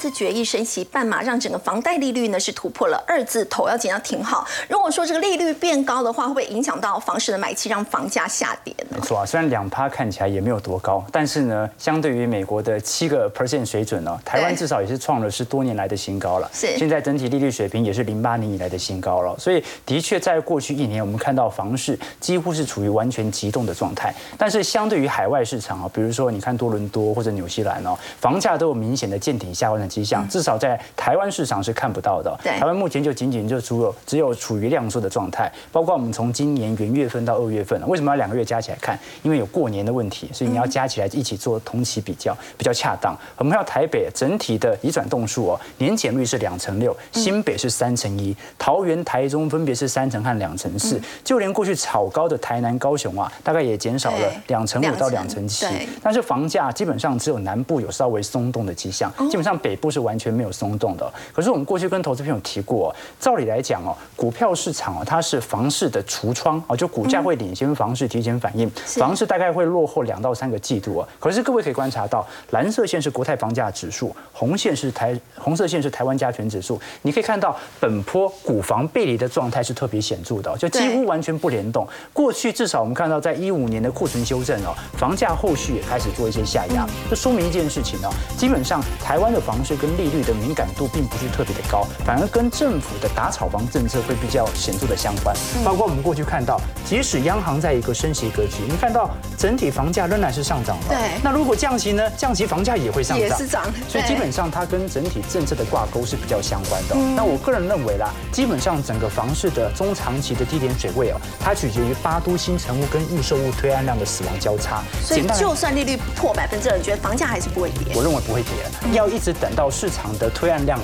次决议升息半码，让整个房贷利率呢是突破了二字头，要尽量停好。如果说这个利率变高的话，会不会影响到房市的买气，让房价下跌呢？没错啊，虽然两趴看起来也没有多高，但是呢，相对于美国的七个 percent 水准呢，台湾至少也是创了是多年来的新高了。是，现在整体利率水平也是零八年以来的新高了。所以的确在过去一年，我们看到房市几乎是处于完全急动的状态。但是相对于海外市场啊，比如说你看多伦多或者纽西兰哦，房价都有明显的见顶下弯。的迹象，至少在台湾市场是看不到的。台湾目前就仅仅就只有只有处于量缩的状态。包括我们从今年元月份到二月份，为什么要两个月加起来看？因为有过年的问题，所以你要加起来一起做同期比较，比较恰当。我们看到台北整体的移转动数哦，年减率是两成六，新北是三成一，桃园、台中分别是三成和两成四。就连过去炒高的台南、高雄啊，大概也减少了两成五到两成七。但是房价基本上只有南部有稍微松动的迹象，基本上北。北部是完全没有松动的，可是我们过去跟投资朋友提过，照理来讲哦，股票市场哦，它是房市的橱窗哦，就股价会领先房市提前反应，房市大概会落后两到三个季度啊。可是各位可以观察到，蓝色线是国泰房价指数，红线是台红色线是台湾加权指数，你可以看到本坡股房背离的状态是特别显著的，就几乎完全不联动。过去至少我们看到，在一五年的库存修正哦，房价后续也开始做一些下压，这说明一件事情哦，基本上台。台湾的房市跟利率的敏感度并不是特别的高，反而跟政府的打炒房政策会比较显著的相关。包括我们过去看到，即使央行在一个升息格局，你看到整体房价仍然是上涨的。对。那如果降息呢？降息房价也会上涨。也是涨。所以基本上它跟整体政策的挂钩是比较相关的。那我个人认为啦，基本上整个房市的中长期的低点水位哦，它取决于八都新成屋跟预售屋推案量的死亡交叉。所以就算利率破百分之二，你觉得房价还是不会跌？我认为不会跌，要一直等到市场的推案量